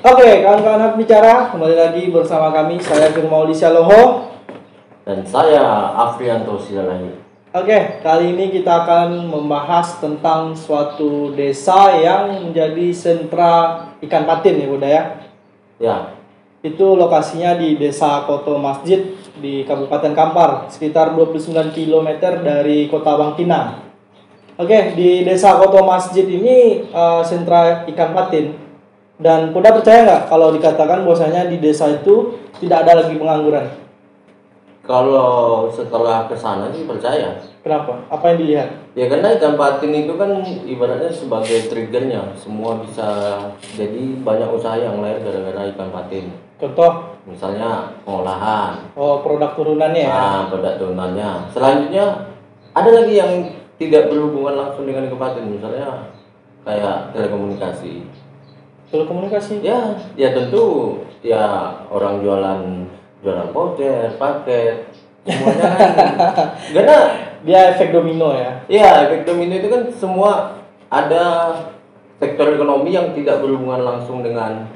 Oke, kawan-kawan hak bicara, kembali lagi bersama kami, saya Firmauli Syaloho. Dan saya Afrianto Silalahi. Oke, kali ini kita akan membahas tentang suatu desa yang menjadi sentra ikan patin ya Bunda ya. Ya, Itu lokasinya di Desa Koto Masjid di Kabupaten Kampar, sekitar 29 km dari Kota Bangkinang. Oke, di Desa Koto Masjid ini eh, sentra ikan patin. Dan Bunda percaya nggak kalau dikatakan bahwasanya di desa itu tidak ada lagi pengangguran? kalau setelah ke sana sih percaya. Kenapa? Apa yang dilihat? Ya karena ikan patin itu kan ibaratnya sebagai triggernya. Semua bisa jadi banyak usaha yang lahir gara-gara ikan patin. Contoh, Misalnya pengolahan, oh produk turunannya ya. nah, produk turunannya. Selanjutnya ada lagi yang tidak berhubungan langsung dengan ikan patin. Misalnya kayak telekomunikasi. Telekomunikasi. Ya, ya tentu ya orang jualan jualan voucher, paket, semuanya kan. Karena Dia efek domino ya. ya efek domino itu kan semua ada sektor ekonomi yang tidak berhubungan langsung dengan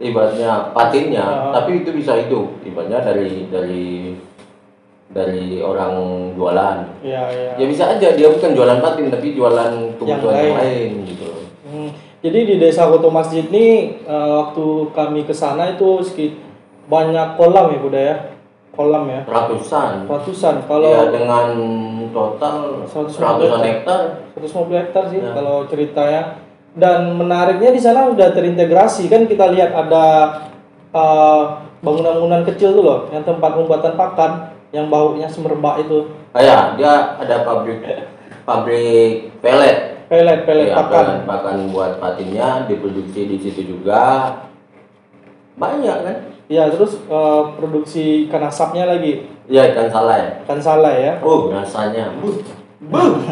ibaratnya patinnya, Ah. tapi itu bisa hidup. Ibaratnya dari dari dari orang jualan. Iya, iya. Ya bisa aja dia bukan jualan patin tapi jualan kebutuhan yang lain. lain gitu. Jadi di Desa Koto Masjid ini eh, waktu kami ke sana itu sekit banyak kolam ya Bunda ya. Kolam ya. Ratusan. Ratusan. ya Kalau dengan total 150 ratusan hektar. hektar 150 hektar sih Ya. kalau ceritanya. Dan menariknya di sana udah terintegrasi kan kita lihat ada eh, bangunan-bangunan kecil tuh loh yang tempat pembuatan pakan yang baunya semerbak itu. Ah, ya dia ada pabrik pabrik pelet Pelet, pelet Ya, pakan. pelet pakan buat patinnya diproduksi di situ juga banyak kan Iya, terus eh, produksi ikan asapnya lagi. ya ikan salai Ikan salai ya. oh rasanya buh buh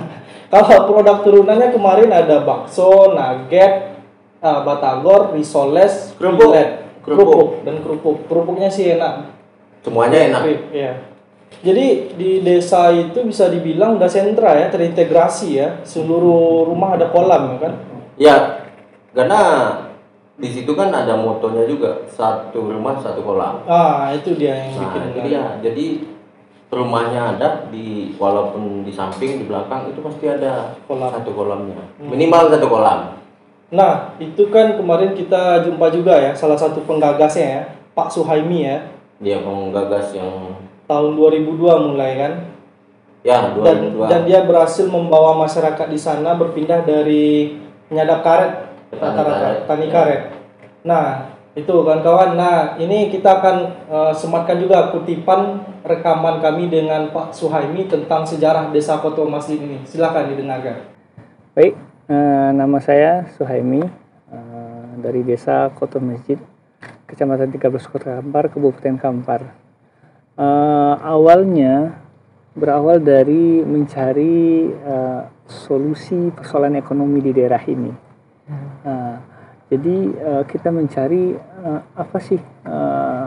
Kalau produk turunannya kemarin ada bakso, nugget, ah, batagor, risoles, Kerupuk. Kerupuk. dan kerupuk. Kerupuknya sih enak. semuanya enak Iya. Jadi di desa itu bisa dibilang udah sentra ya, terintegrasi ya. Seluruh rumah ada kolam ya kan? ya karena di situ kan ada motonya juga satu rumah satu kolam Ah, itu dia yang nah bikin itu menarik. dia jadi rumahnya ada di walaupun di samping di belakang itu pasti ada Kolam. satu kolamnya Hmm. minimal satu kolam Nah, itu kan kemarin kita jumpa juga ya, salah satu penggagasnya ya, Pak Suhaimi ya. dia penggagas yang Tahun 2002 mulai kan? ya dan 2002 dan dia berhasil membawa masyarakat di sana berpindah dari penyadap karet rata-rata karet. tani Ya. karet. Nah, itu kawan-kawan. Nah, ini kita akan eh, sematkan juga kutipan rekaman kami dengan Pak Suhaimi tentang sejarah Desa Koto Masjid ini. Silakan didengarkan. Baik, eh, nama saya Suhaimi eh, dari Desa Koto Masjid, Kecamatan 13 Kota Kampar, Kabupaten Kampar. Eh, awalnya berawal dari mencari eh, solusi persoalan ekonomi di daerah ini. Eh, jadi eh, kita mencari eh, apa sih eh,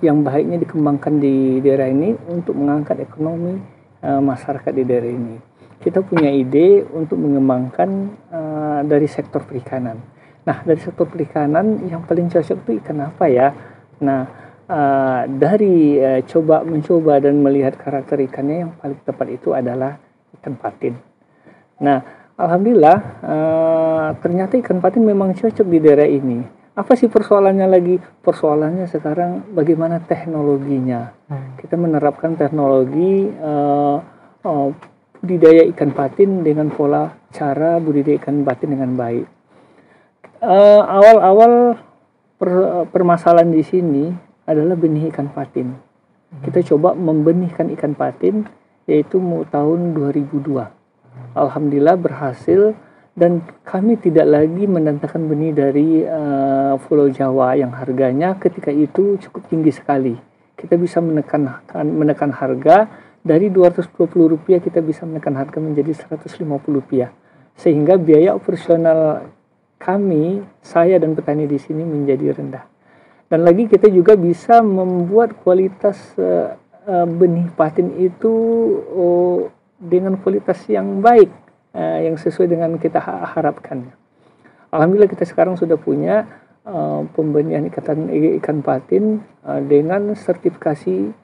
yang baiknya dikembangkan di daerah ini untuk mengangkat ekonomi eh, masyarakat di daerah ini. Kita punya ide untuk mengembangkan eh, dari sektor perikanan. Nah, dari sektor perikanan yang paling cocok itu ikan apa ya? Nah, eh, dari eh, coba mencoba dan melihat karakter ikannya yang paling tepat itu adalah ikan patin. Nah, alhamdulillah eh, ternyata ikan patin memang cocok di daerah ini. Apa sih persoalannya lagi? Persoalannya sekarang bagaimana teknologinya. Kita menerapkan teknologi eh, eh, budidaya ikan patin dengan pola cara budidaya ikan patin dengan baik. Awal-awal per- permasalahan di sini adalah benih ikan patin. Kita coba membenihkan ikan patin yaitu tahun 2002. Alhamdulillah berhasil dan kami tidak lagi mendatangkan benih dari eh, Pulau Jawa yang harganya ketika itu cukup tinggi sekali. Kita bisa menekan menekan harga dari 220 rupiah kita bisa menekan harga menjadi 150 rupiah sehingga biaya operasional kami saya dan petani di sini menjadi rendah dan lagi kita juga bisa membuat kualitas eh, eh, benih patin itu oh, dengan kualitas yang baik eh, yang sesuai dengan kita ha- harapkan. Alhamdulillah kita sekarang sudah punya uh, pembenihan ikatan ikan patin uh, dengan sertifikasi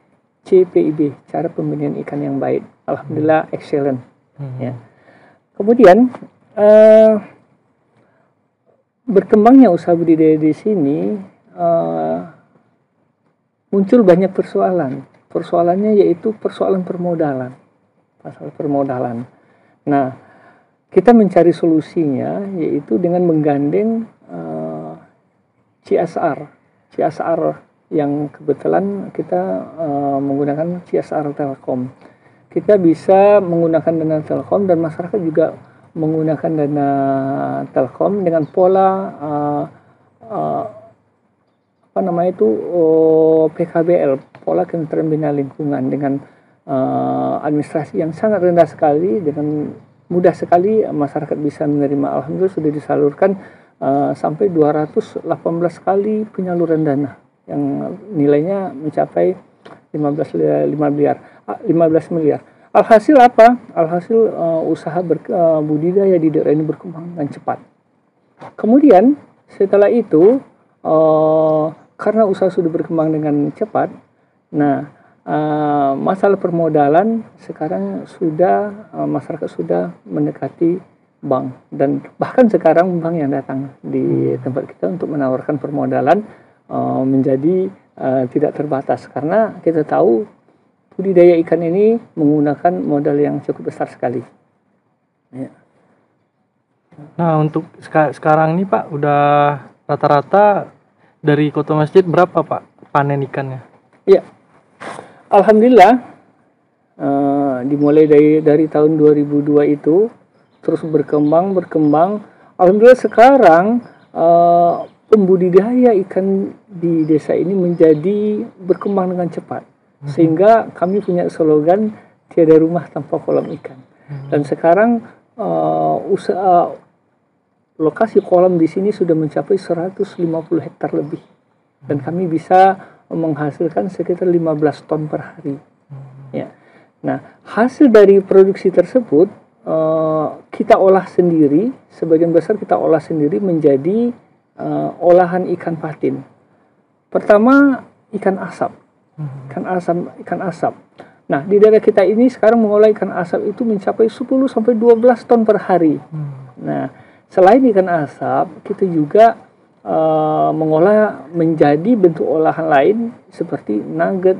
CPIB, cara pembenihan ikan yang baik. Alhamdulillah excellent. Hmm. Ya. Kemudian uh, berkembangnya usaha budidaya di sini uh, muncul banyak persoalan. Persoalannya yaitu persoalan permodalan. Pasal permodalan. Nah, kita mencari solusinya yaitu dengan menggandeng uh, CSR. CSR yang kebetulan kita uh, menggunakan CSR Telkom. Kita bisa menggunakan dana Telkom dan masyarakat juga menggunakan dana Telkom dengan pola uh, uh, apa namanya itu uh, PKBL, pola kementerian bina lingkungan dengan uh, administrasi yang sangat rendah sekali dengan mudah sekali masyarakat bisa menerima alhamdulillah sudah disalurkan uh, sampai 218 kali penyaluran dana yang nilainya mencapai 15 5 miliar 15 ah, miliar. Alhasil apa? Alhasil uh, usaha ber, uh, budidaya di daerah ini berkembang dengan cepat. Kemudian setelah itu uh, karena usaha sudah berkembang dengan cepat, nah uh, masalah permodalan sekarang sudah uh, masyarakat sudah mendekati bank dan bahkan sekarang bank yang datang di tempat kita untuk menawarkan permodalan uh, menjadi uh, tidak terbatas karena kita tahu budidaya ikan ini menggunakan modal yang cukup besar sekali. Ya. Nah untuk seka sekarang ini Pak udah rata-rata dari kota masjid berapa Pak panen ikannya? Iya Alhamdulillah uh, dimulai dari dari tahun 2002 itu terus berkembang berkembang. Alhamdulillah sekarang uh, pembudidaya ikan di desa ini menjadi berkembang dengan cepat hmm. sehingga kami punya slogan tiada rumah tanpa kolam ikan. Hmm. Dan sekarang uh, usaha lokasi kolam di sini sudah mencapai 150 hektar lebih dan kami bisa menghasilkan sekitar 15 ton per hari. Hmm. Ya. Nah, hasil dari produksi tersebut uh, kita olah sendiri, sebagian besar kita olah sendiri menjadi uh, olahan ikan patin. Pertama ikan asap. Hmm. Ikan asap, ikan asap. Nah, di daerah kita ini sekarang mengolah ikan asap itu mencapai 10 sampai 12 ton per hari. Hmm. Nah, selain ikan asap, kita juga uh, mengolah menjadi bentuk olahan lain seperti nugget,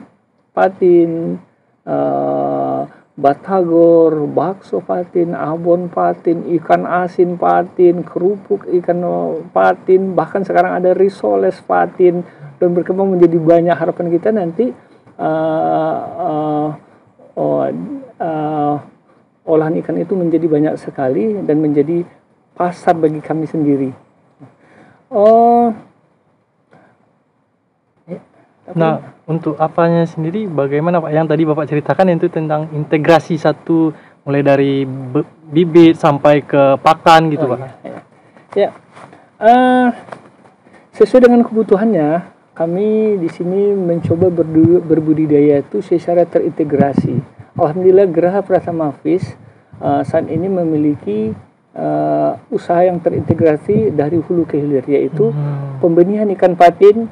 patin, uh, batagor, bakso patin, abon patin, ikan asin patin, kerupuk ikan patin, bahkan sekarang ada risoles patin dan berkembang menjadi banyak harapan kita nanti uh, uh, uh, uh, olahan ikan itu menjadi banyak sekali dan menjadi pasar bagi kami sendiri. Oh. Ya, nah, untuk apanya sendiri bagaimana Pak? Yang tadi Bapak ceritakan itu tentang integrasi satu mulai dari bibit sampai ke pakan gitu, oh, Pak. Ya. ya. ya. Uh, sesuai dengan kebutuhannya, kami di sini mencoba berbudidaya itu secara terintegrasi. Alhamdulillah Geraha Pratama Fish uh, saat ini memiliki uh, usaha yang terintegrasi dari hulu ke hilir yaitu hmm. pembenihan ikan patin,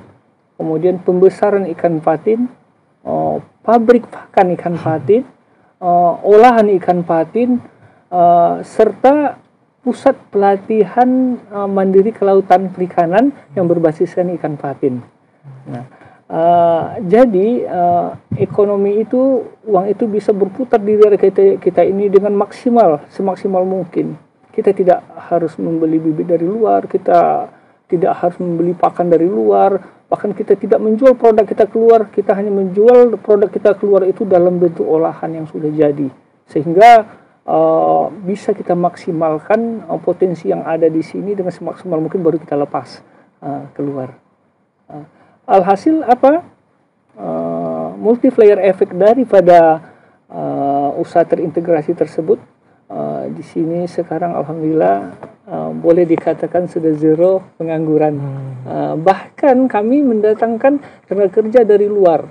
kemudian pembesaran ikan patin, uh, pabrik pakan ikan patin, uh, olahan ikan patin, uh, serta pusat pelatihan uh, mandiri kelautan perikanan yang berbasiskan ikan patin. Nah, uh, jadi uh, ekonomi itu uang itu bisa berputar di daerah kita, kita ini dengan maksimal semaksimal mungkin kita tidak harus membeli bibit dari luar, kita tidak harus membeli pakan dari luar, bahkan kita tidak menjual produk kita keluar, kita hanya menjual produk kita keluar itu dalam bentuk olahan yang sudah jadi, sehingga uh, bisa kita maksimalkan uh, potensi yang ada di sini dengan semaksimal mungkin baru kita lepas uh, keluar. Uh, alhasil apa? Uh, multiplayer efek daripada uh, usaha terintegrasi tersebut di sini sekarang alhamdulillah uh, boleh dikatakan sudah zero pengangguran. Hmm. Uh, bahkan kami mendatangkan tenaga kerja dari luar,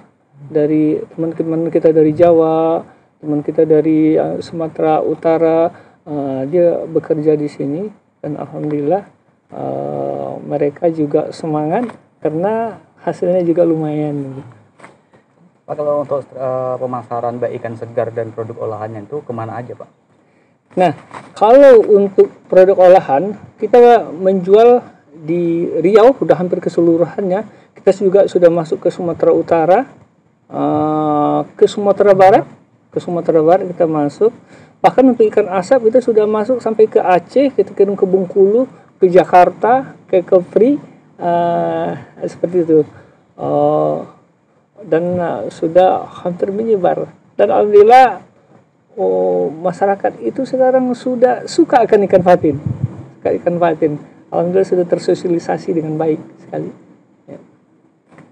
dari teman-teman kita dari Jawa, teman kita dari uh, Sumatera Utara, uh, dia bekerja di sini dan alhamdulillah eh, mereka juga semangat karena hasilnya juga lumayan. Pak kalau untuk eh, pemasaran baik ikan segar dan produk olahannya itu ke mana aja Pak? Nah, kalau untuk produk olahan kita menjual di Riau sudah hampir keseluruhannya. Kita juga sudah masuk ke Sumatera Utara, eh, ke Sumatera Barat, ke Sumatera Barat kita masuk. Bahkan untuk ikan asap kita sudah masuk sampai ke Aceh, kita kirim ke Bengkulu, ke Jakarta, ke Kepri, eh, seperti itu. Eh, dan sudah hampir menyebar. Dan alhamdulillah oh, masyarakat itu sekarang sudah suka akan ikan patin, suka ikan patin. Alhamdulillah sudah tersosialisasi dengan baik sekali.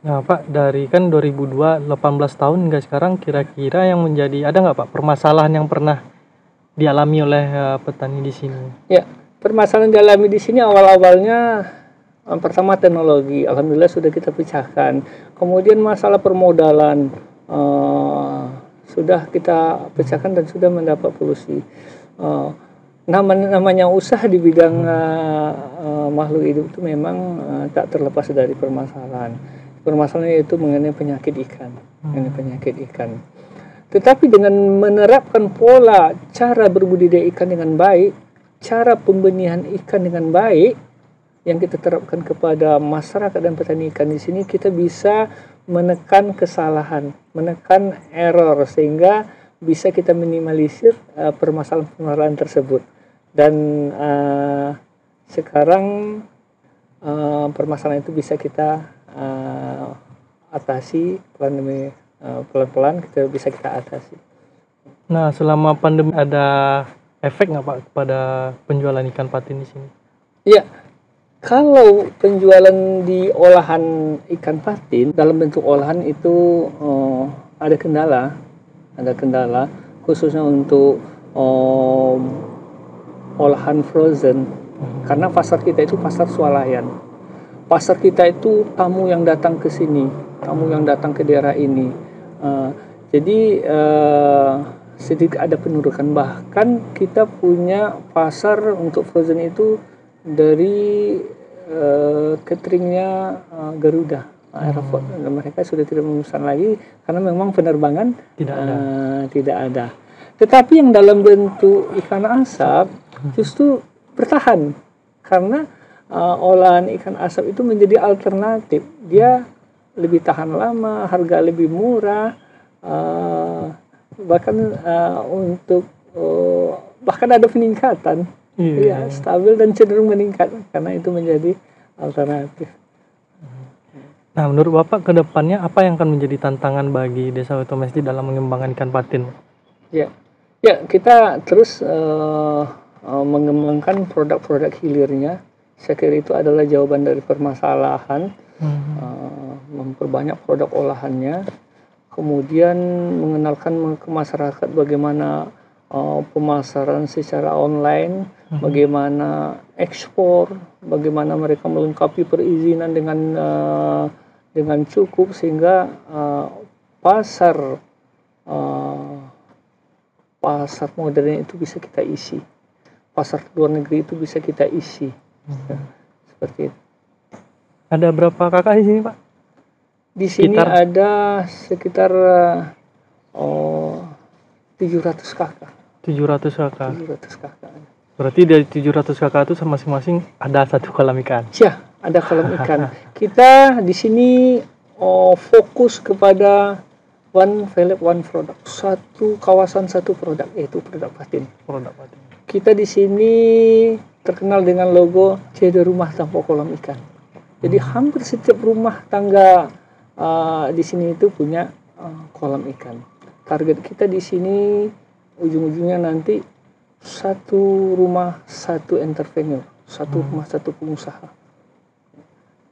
Nah Pak, dari kan 2002, 18 tahun hingga sekarang kira-kira yang menjadi, ada nggak Pak permasalahan yang pernah dialami oleh eh, petani di sini? Ya, permasalahan dialami di sini awal-awalnya eh, pertama teknologi, alhamdulillah sudah kita pecahkan. Kemudian masalah permodalan eh, sudah kita pecahkan dan sudah mendapat polusi. Eh, namanya, namanya usaha di bidang eh, eh, makhluk hidup itu memang eh, tak terlepas dari permasalahan. Permasalahannya itu mengenai penyakit ikan, mengenai penyakit ikan. Tetapi dengan menerapkan pola cara berbudidaya ikan dengan baik, cara pembenihan ikan dengan baik yang kita terapkan kepada masyarakat dan petani ikan di sini, kita bisa menekan kesalahan, menekan error sehingga bisa kita minimalisir eh, permasalahan-permasalahan tersebut. Dan eh, sekarang eh, permasalahan itu bisa kita eh, atasi pelan demi eh, pelan-pelan kita bisa kita atasi. Nah selama pandemi ada efek nggak Pak kepada penjualan ikan patin di sini? Iya, kalau penjualan di olahan ikan patin dalam bentuk olahan itu eh, ada kendala, ada kendala khususnya untuk eh, olahan frozen karena pasar kita itu pasar swalayan. Pasar kita itu tamu yang datang ke sini, tamu yang datang ke daerah ini. Eh, jadi eh, sedikit ada penurunan bahkan kita punya pasar untuk frozen itu dari eh, cateringnya eh, Garuda Aeroflot. Dan mereka sudah tidak memesan lagi karena memang penerbangan Tidak ada. eh, tidak ada. Tetapi yang dalam bentuk ikan asap justru bertahan karena eh, olahan ikan asap itu menjadi alternatif. Dia lebih tahan lama harga lebih murah eh, bahkan eh, untuk eh, bahkan ada peningkatan Iya. Iya, stabil dan cenderung meningkat karena itu menjadi alternatif. Nah menurut Bapak ke depannya apa yang akan menjadi tantangan bagi desa otomasi dalam mengembangkan ikan patin? Ya, ya kita terus eh, eh, mengembangkan produk-produk hilirnya. Saya kira itu adalah jawaban dari permasalahan. Eh, memperbanyak produk olahannya, kemudian mengenalkan ke masyarakat bagaimana eh, pemasaran secara online, bagaimana ekspor, bagaimana mereka melengkapi perizinan dengan eh, dengan cukup sehingga eh, pasar eh, pasar modern itu bisa kita isi, pasar luar negeri itu bisa kita isi, Ya, seperti itu. Ada berapa kakak di sini Pak? Di sini Sekitar? ada sekitar oh, 700 kakak. 700 kakak. 700 kakak. Berarti dari 700 kakak itu masing-masing ada satu kolam ikan. Ya, ada kolam ikan. Kita di sini oh, fokus kepada one value one product. Satu kawasan satu produk yaitu produk patin. Produk patin. Kita di sini terkenal dengan logo tiada rumah tanpa kolam ikan. Jadi hampir setiap rumah tangga uh, di sini itu punya uh, kolam ikan. Target kita di sini ujung-ujungnya nanti satu rumah satu entrepreneur, satu rumah satu pengusaha.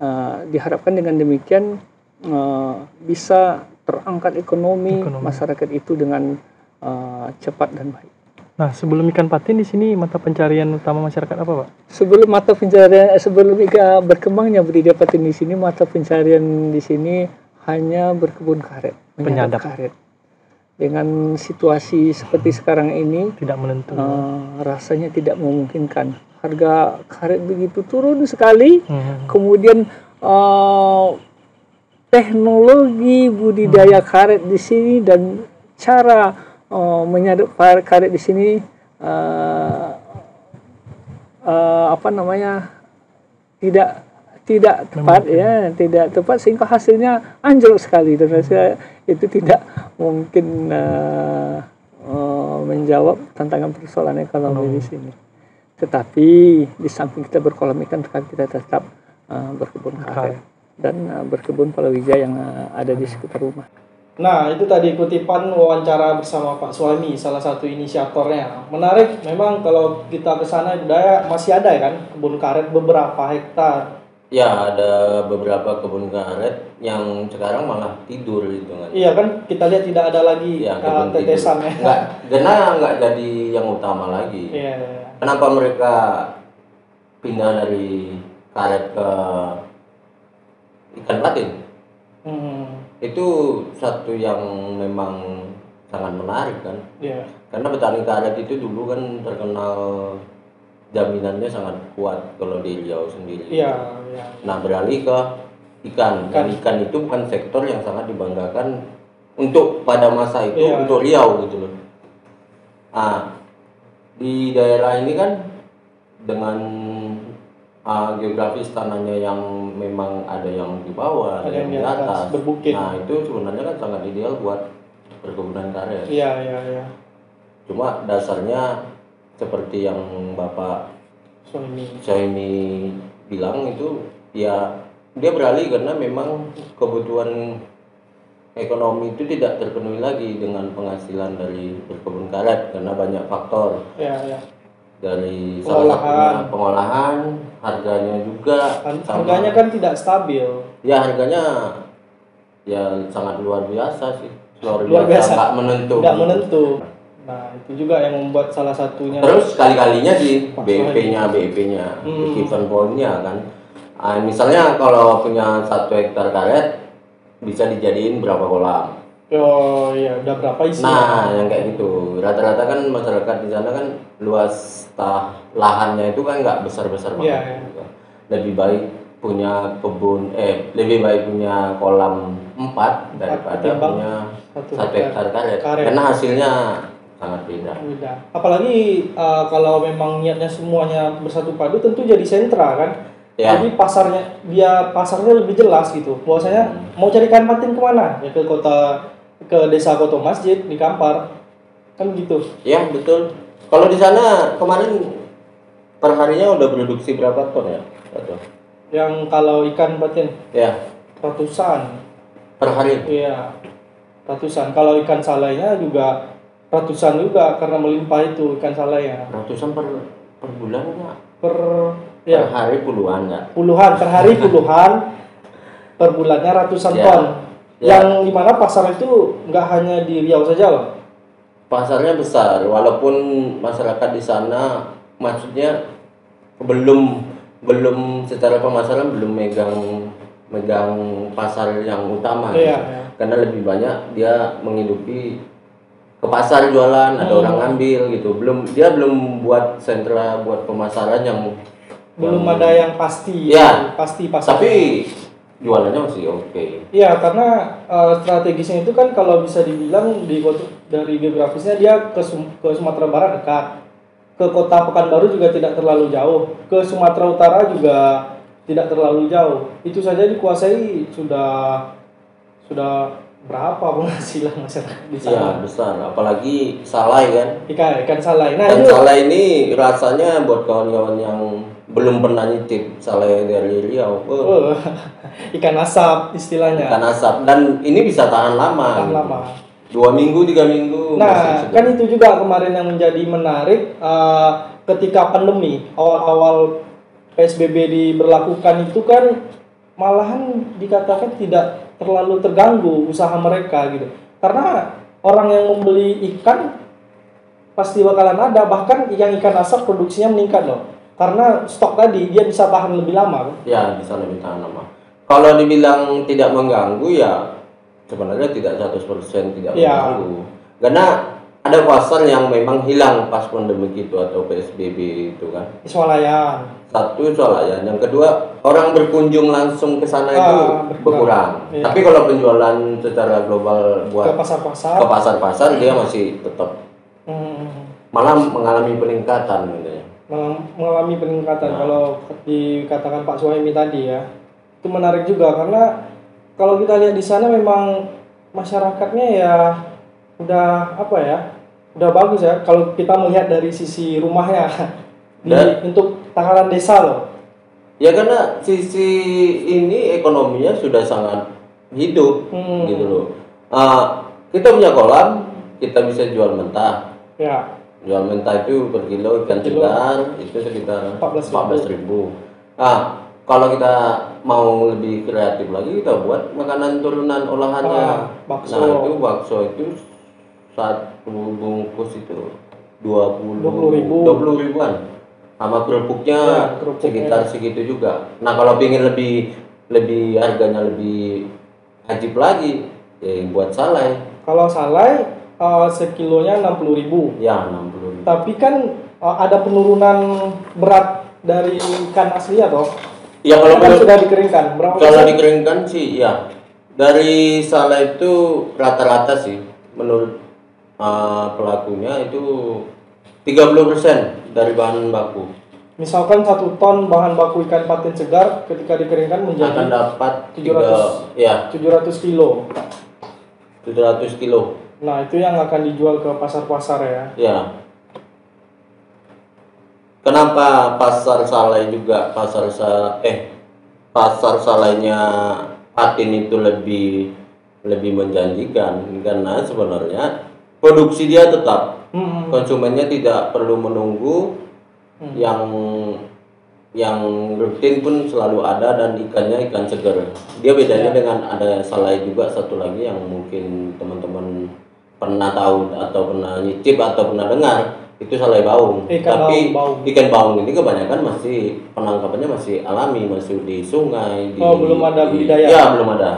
Uh, diharapkan dengan demikian uh, bisa terangkat ekonomi, Ekonomi. masyarakat itu dengan uh, cepat dan baik. Nah sebelum ikan patin di sini mata pencarian utama masyarakat apa Pak? Sebelum mata pencarian eh, sebelum ikan berkembangnya budidaya patin di sini mata pencarian di sini hanya berkebun karet, Penyadap. karet. Dengan situasi seperti sekarang ini Tidak menentu. eh, rasanya tidak memungkinkan harga karet begitu turun sekali Hmm. kemudian eh, teknologi budidaya karet di sini dan cara eh, menyadap karet di sini eh, eh, apa namanya tidak tidak tepat ya tidak tepat sehingga hasilnya anjlok sekali. Dan saya itu tidak mungkin eh, eh, menjawab tantangan persoalan ekonomi di sini. Tetapi di samping kita berkolam ikan kan kita tetap eh, berkebun karet dan eh, berkebun palawija yang eh, ada di sekitar rumah. Nah, itu tadi kutipan wawancara bersama Pak Suami, salah satu inisiatornya. Menarik, memang kalau kita ke sana budaya masih ada ya kan kebun karet beberapa hektar. Ya, ada beberapa kebun karet yang sekarang malah tidur gitu kan. Iya kan kita lihat tidak ada lagi Ya, uh, tetesan ya. Nggak, karena nggak jadi yang utama lagi. Iya. Kenapa mereka pindah dari karet ke ikan patin? Hmm, Itu satu yang memang sangat menarik kan. iya. Karena petani karet itu dulu kan terkenal jaminannya sangat kuat kalau di Riau sendiri. Iya, iya. Nah beralih ke ikan. Dan ikan itu bukan sektor yang sangat dibanggakan untuk pada masa itu Iya. untuk Riau gitu loh. Nah di daerah ini kan dengan ah, geografis tanahnya yang memang ada yang di bawah, ada, yang di atas. berbukit. Nah itu sebenarnya kan sangat ideal buat perkebunan karet. Iya, iya, iya. Cuma dasarnya seperti yang Bapak So ini. Soimi bilang itu ya dia beralih karena memang kebutuhan ekonomi itu tidak terpenuhi lagi dengan penghasilan dari berkebun karet karena banyak faktor Iya, iya. dari salah Pengolahan. satunya pengolahan harganya juga sama- Harganya kan tidak stabil. ya harganya ya sangat luar biasa sih luar, Luar biasa. nggak menentu Tidak menentu. Nah, itu juga yang membuat salah satunya Terus sekali-kalinya sih Pak BP-nya BP-nya, Hmm. point-nya kan. Ah, misalnya kalau punya satu hektar karet bisa dijadiin berapa kolam. Oh iya, udah berapa isi? Nah, yang kayak gitu. Rata-rata kan masyarakat di sana kan luas tah lahannya itu kan nggak besar-besar Iya, banget. iya. gitu. Lebih baik punya kebun eh lebih baik punya kolam empat daripada punya satu hektar karet. karet. Karena hasilnya sangat beda. Beda. Apalagi uh, kalau memang niatnya semuanya bersatu padu tentu jadi sentra kan. Ya. Jadi pasarnya dia pasarnya lebih jelas gitu. Bahwasanya mau cari ikan patin ke mana? Ya ke kota ke desa Koto Masjid di Kampar. Kan gitu. Ya betul. Kalau di sana kemarin perharinya udah produksi berapa ton ya? Satu. Yang kalau ikan patin Ya ratusan. per hari. Iya. Ratusan. Kalau ikan salainya juga ratusan juga karena melimpah itu ikan salainya. Ratusan per per bulan nggak? Per Per ya hari puluhan nggak? puluhan per hari puluhan per bulannya ratusan Ya. ton Ya. yang di mana pasar itu nggak hanya di Riau saja loh Pasarnya besar, walaupun masyarakat di sana maksudnya belum belum secara pemasaran belum megang megang pasar yang utama. Gitu. iya. Karena lebih banyak dia menghidupi ke pasar jualan, ada Hmm. orang ngambil gitu. Belum dia belum buat sentra buat pemasaran yang belum yang- ada yang pasti Iya. pasti pasar tapi jualannya masih oke. Iya karena eh, strategisnya itu kan kalau bisa dibilang di kota- dari geografisnya dia ke, Sum- ke Sumatera Barat dekat ke kota Pekanbaru juga tidak terlalu jauh ke Sumatera Utara juga tidak terlalu jauh itu saja dikuasai sudah sudah berapa penghasilan masyarakat di sana besar, apalagi salai kan. ikan ikan salai nah Dan itu salai ini rasanya buat kawan-kawan yang belum pernah nyicip salai dari Riau, oh, oh, ikan asap istilahnya ikan asap dan ini bisa tahan lama. Tahan gitu. lama. Dua minggu, tiga minggu. Nah, kan itu juga kemarin yang menjadi menarik eh, ketika pandemi awal-awal PSBB diberlakukan itu kan malahan dikatakan tidak terlalu terganggu usaha mereka gitu. Karena orang yang membeli ikan pasti bakalan ada bahkan ikan ikan asap produksinya meningkat loh. Karena stok tadi dia bisa tahan lebih lama kan. Ya bisa lebih tahan lama. Kalau dibilang tidak mengganggu ya sebenarnya tidak 100% tidak Ya. mengganggu. Karena ada pasar yang memang hilang pas pandemi itu atau PSBB itu kan. Swalayan. Satu swalayan, yang kedua orang berkunjung langsung ke sana Ah, itu berkurang. berkurang. Iya. Tapi kalau penjualan secara global Ke buat pasar-pasar. ke pasar-pasar dia masih tetap Hmm, malah mengalami peningkatan gitu ya. mengal- mengalami peningkatan Nah. kalau dikatakan Pak Suhaimi tadi ya itu menarik juga karena kalau kita lihat di sana memang masyarakatnya ya udah apa ya udah bagus ya kalau kita melihat dari sisi rumahnya di, Dan- untuk takaran desa loh Ya karena sisi ini ekonominya sudah sangat hidup Hmm. gitu loh. Ah, kita punya kolam, kita bisa jual mentah. ya Jual mentah itu per kilo ikan segar itu sekitar 14.000. 14.000. Ah, kalau kita mau lebih kreatif lagi kita buat makanan turunan olahannya. Ah, bakso. Nah, itu bakso itu satu bungkus itu 20 20.000. 20 ribuan. Sama kerupuknya Ya, sekitar segitu juga. Nah, kalau ingin lebih lebih harganya lebih ajib lagi, ya buat salai. kalau salai eh, sekilonya 60.000 Ya, 60 ribu. tapi kan eh, ada penurunan berat dari ikan asli ya toh Ya kalau kan sudah dikeringkan berapa Kalau persen? dikeringkan sih ya dari salah itu rata-rata sih menurut uh, pelakunya itu 30% dari bahan baku Misalkan satu ton bahan baku ikan patin segar ketika dikeringkan akan menjadi dapat 700. tiga- ya 700 kilo. 700 kilo Nah itu yang akan dijual ke pasar-pasar ya. ya. Kenapa pasar salai juga pasar sa eh pasar salainya patin itu lebih lebih menjanjikan karena sebenarnya produksi dia tetap Hmm. konsumennya tidak perlu menunggu Hmm. yang yang rutin pun selalu ada dan ikannya ikan segar. Dia bedanya Ya. dengan ada salai juga satu lagi yang mungkin teman-teman pernah tahu atau pernah nyicip atau pernah dengar itu salai baung. Ikan Tapi baung, baung. ikan baung ini kebanyakan masih penangkapannya masih alami, masih di sungai. Di, Oh, belum ada di- budidaya? Ya belum ada,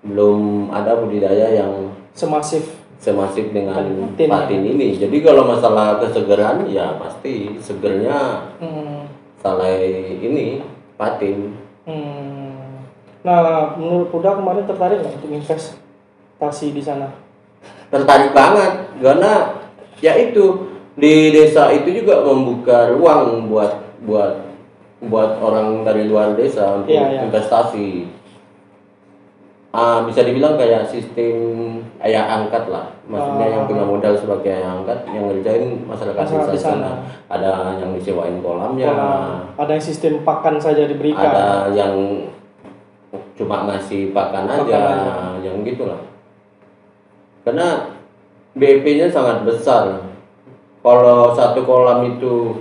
belum ada budidaya yang Semasif. Semasif dengan Patin. patin ini. Jadi kalau masalah kesegaran ya pasti segernya Hmm. salai ini patin. Hmm. Nah menurut Uda kemarin tertarik nggak untuk investasi di sana? Tertarik banget karena ya itu di desa itu juga membuka ruang buat buat buat orang dari luar desa untuk Iya, iya. investasi. Ah, bisa dibilang kayak sistem ayah angkat lah. Maksudnya Ah. yang punya modal sebagai ayah angkat yang ngerjain masyarakat Masyarakat di sana. sana. Ada yang disewain kolamnya, Kolam. Ada yang sistem pakan saja diberikan. ada yang cuma ngasih pakan aja, Pakan aja. yang gitulah. Karena BEP-nya sangat besar. Kalau satu kolam itu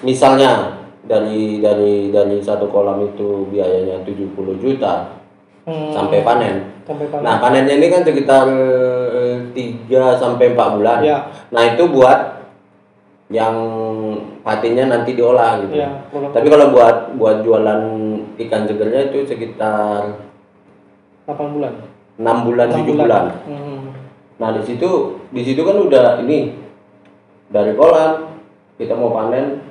misalnya dari dari dari satu kolam itu biayanya 70 juta Hmm. sampai panen. Sampai panen. Nah, panennya ini kan sekitar 3 sampai 4 bulan. Ya. Nah, itu buat yang patinnya nanti diolah gitu. Ya, boleh. Tapi kalau buat buat jualan ikan segernya itu sekitar 8 bulan. 6 bulan Enam 7 bulan. Hmm. Nah, di situ di situ kan udah ini dari kolam kita mau panen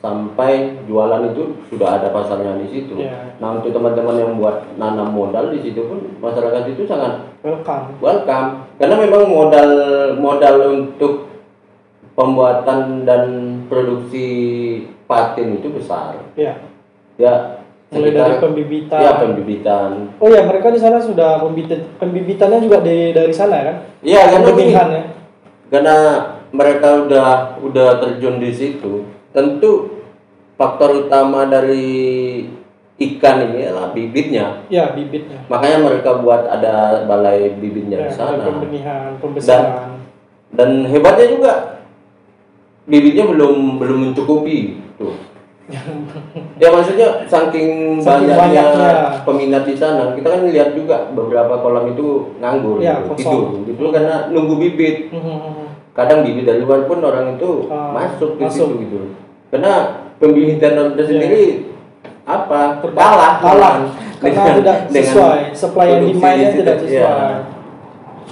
sampai jualan itu sudah ada pasarnya di situ. Iya. Nah, untuk teman-teman yang buat nanam modal di situ pun masyarakat itu sangat Welcome. welcome karena memang modal modal untuk pembuatan dan produksi patin itu besar. Ya. Ya, Mulai dari pembibitan. Ya, pembibitan. Oh ya, mereka di sana sudah pembibitan pembibitannya juga dari dari sana kan? Iya, karena ya. karena mereka udah udah terjun di situ, tentu faktor utama dari ikan ini adalah bibitnya. Ya, bibitnya. Makanya mereka buat ada balai bibitnya Ya, di sana. pembenihan, pembesaran. Dan hebatnya juga bibitnya belum belum mencukupi tuh. ya maksudnya saking, Saking banyaknya, banyaknya. peminat di sana, kita kan lihat juga beberapa kolam itu nganggur, Ya, gitu, kosong. gitu karena nunggu bibit. Hmm. Kadang bibit dari luar pun orang itu Ah, masuk ke masuk. situ gitu. Karena pembibitan Ya. itu sendiri apa Terba- kalah kalah karena dengan- tidak sesuai supply and demand-nya di tidak sesuai. Ya.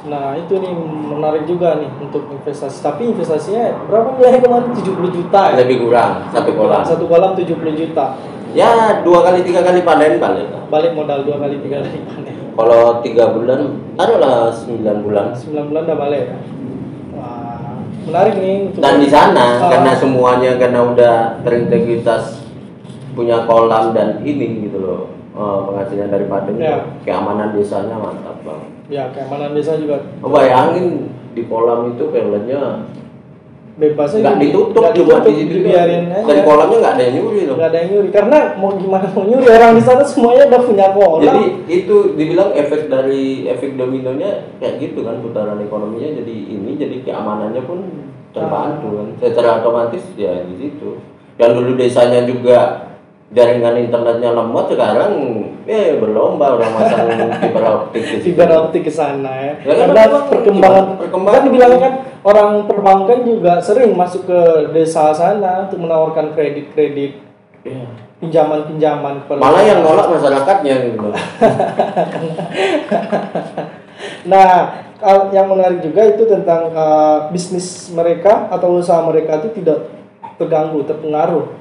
Nah itu nih menarik juga nih untuk investasi. Tapi investasinya berapa nilainya kemarin 70 juta ya? lebih kurang satu kolam Satu kolam 70 juta. ya dua kali tiga kali panen balik Balik modal dua kali tiga kali panen. kalau tiga bulan adalah sembilan bulan 9 bulan udah balik ya. Menarik nih. untuk- dan di sana Ah. karena semuanya karena udah terintegritas punya kolam dan ini gitu loh eh, penghasilan dari panen Ya. keamanan desanya mantap banget Ya keamanan desa juga oh, bayangin di kolam itu peletnya bebas aja. nggak ditutup Nggak cuma ditutup, di situ dibiarin aja. dan kolamnya nggak ada yang nyuri loh Nggak ada yang nyuri karena mau gimana mau nyuri orang di sana semuanya udah punya kolam. jadi itu dibilang efek dari efek dominonya kayak gitu kan putaran ekonominya jadi ini jadi keamanannya pun terbantu kan secara otomatis ya di situ yang dulu desanya juga jaringan internetnya lemot sekarang eh berlomba orang masang fiber optik situ. fiber optik ke sana ya. Ya, kan Karena perkembangan? Perkembangan. kan dibilangnya kan orang perbankan juga sering masuk ke desa sana untuk menawarkan kredit-kredit Iya. pinjaman-pinjaman malah yang nolak masyarakatnya gitu. Nah, yang menarik juga itu tentang uh, bisnis mereka atau usaha mereka itu tidak terganggu, terpengaruh.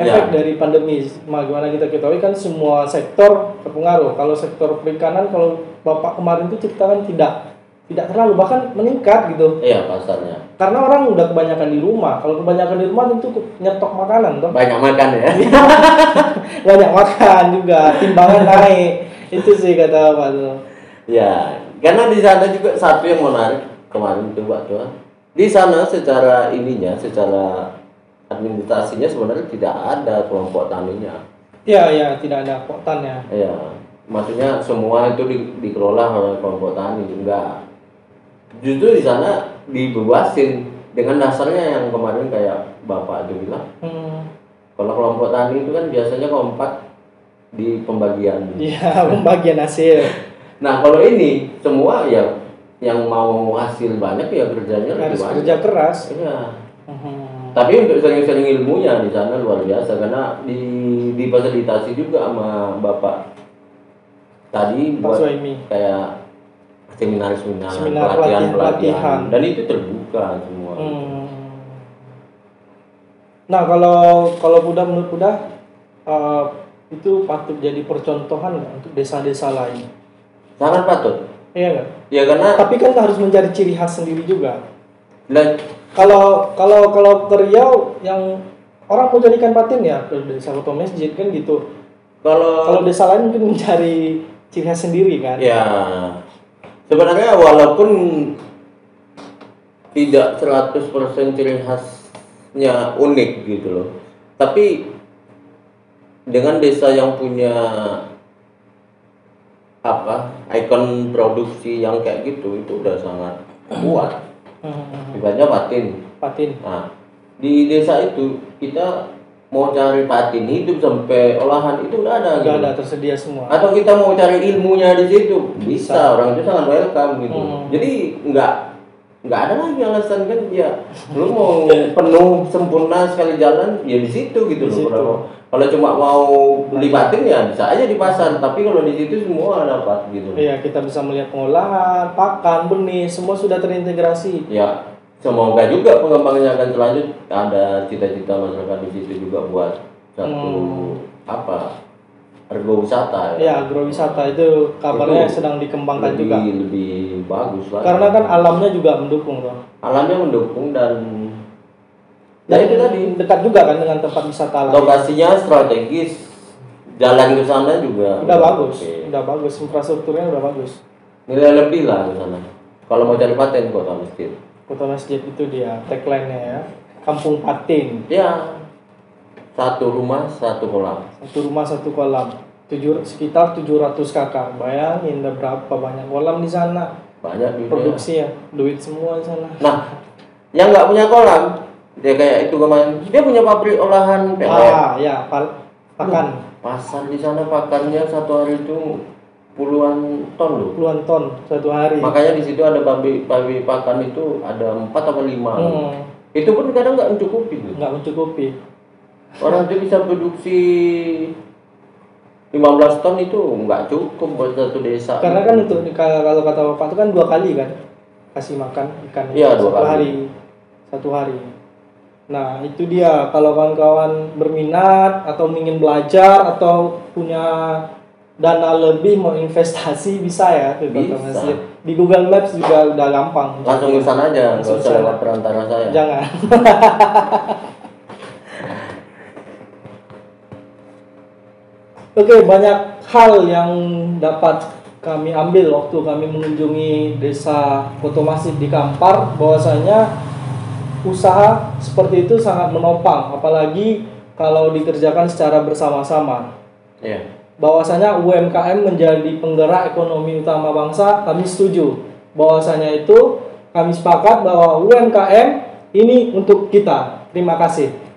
Efek Ya. dari pandemi, bagaimana kita ketahui kan semua sektor terpengaruh. Kalau sektor perikanan, kalau bapak kemarin itu ceritakan tidak, tidak terlalu bahkan meningkat gitu. iya pasarnya Karena orang udah kebanyakan di rumah. Kalau kebanyakan di rumah tentu nyetok makanan, toh. banyak makan ya banyak makan juga, timbangan naik. Itu sih kata Pak tuh. Ya, karena di sana juga satu yang menarik kemarin itu Pak Tua. Di sana secara ininya, secara administrasinya sebenarnya tidak ada kelompok taninya. Ya, ya, tidak ada potannya. Ya, maksudnya semua itu di- dikelola oleh kelompok tani, enggak. Justru di sana dibebasin dengan dasarnya yang kemarin kayak Bapak itu bilang, Hmm. kalau kelompok tani itu kan biasanya kompak di pembagian. Iya, pembagian hasil. Nah kalau ini semua ya yang mau hasil banyak ya kerjanya lebih Harus banyak. kerja keras. Iya. Hmm. Tapi untuk sering-sering ilmunya di sana luar biasa karena di difasilitasi juga sama bapak tadi Pak buat Suhaimi. kayak seminar-seminar, Seminar pelatihan, pelatihan. dan itu terbuka semua. Hmm. Nah, kalau kalau Buddha menurut Buddha eh, itu patut jadi percontohan nggak untuk desa-desa lain? Sangat patut. Iya nggak? Ya karena Tapi kan harus mencari ciri khas sendiri juga. dan Kalau kalau kalau ke Riau yang orang mau jadikan patin ya ke desa Koto Masjid kan gitu. kalau Kalau desa lain mungkin mencari ciri khas sendiri kan. Ya, sebenarnya walaupun tidak 100% ciri khasnya unik gitu loh. Tapi dengan desa yang punya apa ikon produksi yang kayak gitu itu udah sangat kuat. Hmm. Ibaratnya patin. Patin. Nah, di desa itu kita mau cari patin hidup sampai olahan itu udah ada. Nggak gitu. ada tersedia semua. atau kita mau cari ilmunya di situ bisa orang itu sangat welcome gitu Hmm. jadi nggak nggak ada lagi alasan kan ya lu mau penuh sempurna sekali jalan ya di situ gitu Di loh kalau cuma mau beli batin ya bisa aja di pasar tapi kalau di situ semua dapat gitu Iya, kita bisa melihat pengolahan, pakan, benih, semua sudah terintegrasi. ya semoga juga pengembangannya akan selanjut ada cita-cita masyarakat di situ juga buat satu Hmm. apa ergo wisata Ya, agrowisata itu kabarnya Itu sedang dikembangkan lebih juga. lebih bagus lah Karena kan alamnya juga mendukung toh. alamnya mendukung dan Dan ya itu tadi dekat juga kan dengan tempat wisata lain. lokasinya strategis jalan ke sana juga Udah bagus, oke. udah bagus, infrastrukturnya udah bagus. nilai lebih lah ke sana kalau mau cari paten kota masjid Kota Masjid itu dia tagline-nya ya. Kampung Patin. ya satu rumah satu kolam Satu rumah satu kolam. Tujuh, sekitar 700 kakak. Bayangin ada berapa banyak kolam di sana. banyak juga Produksi ya, duit semua di sana. nah yang nggak punya kolam dia kayak itu kemarin dia punya pabrik olahan pelet Ah, ya, pal- pakan pasar di sana pakannya satu hari itu puluhan ton loh puluhan ton satu hari. makanya di situ ada pabrik pabrik pakan itu ada empat atau lima Hmm, itu pun kadang nggak mencukupi nggak mencukupi. Orang itu bisa produksi 15 ton itu nggak cukup buat satu desa. Karena kan untuk kalau kata bapak itu kan dua kali kan kasih makan ikan itu dua satu kali. hari satu hari. Nah itu dia kalau kawan-kawan berminat atau ingin belajar atau punya dana lebih mau investasi bisa ya ke Bisa. Masjid. Di Google Maps juga udah gampang. Langsung ke sana aja, nggak usah lewat perantara saya. Jangan. Oke, banyak hal yang dapat kami ambil waktu kami mengunjungi desa Koto Masjid di Kampar bahwasanya usaha seperti itu sangat menopang apalagi kalau dikerjakan secara bersama-sama Iya. bahwasanya UMKM menjadi penggerak ekonomi utama bangsa, kami setuju. Bahwasanya itu kami sepakat bahwa UMKM ini untuk kita. Terima kasih.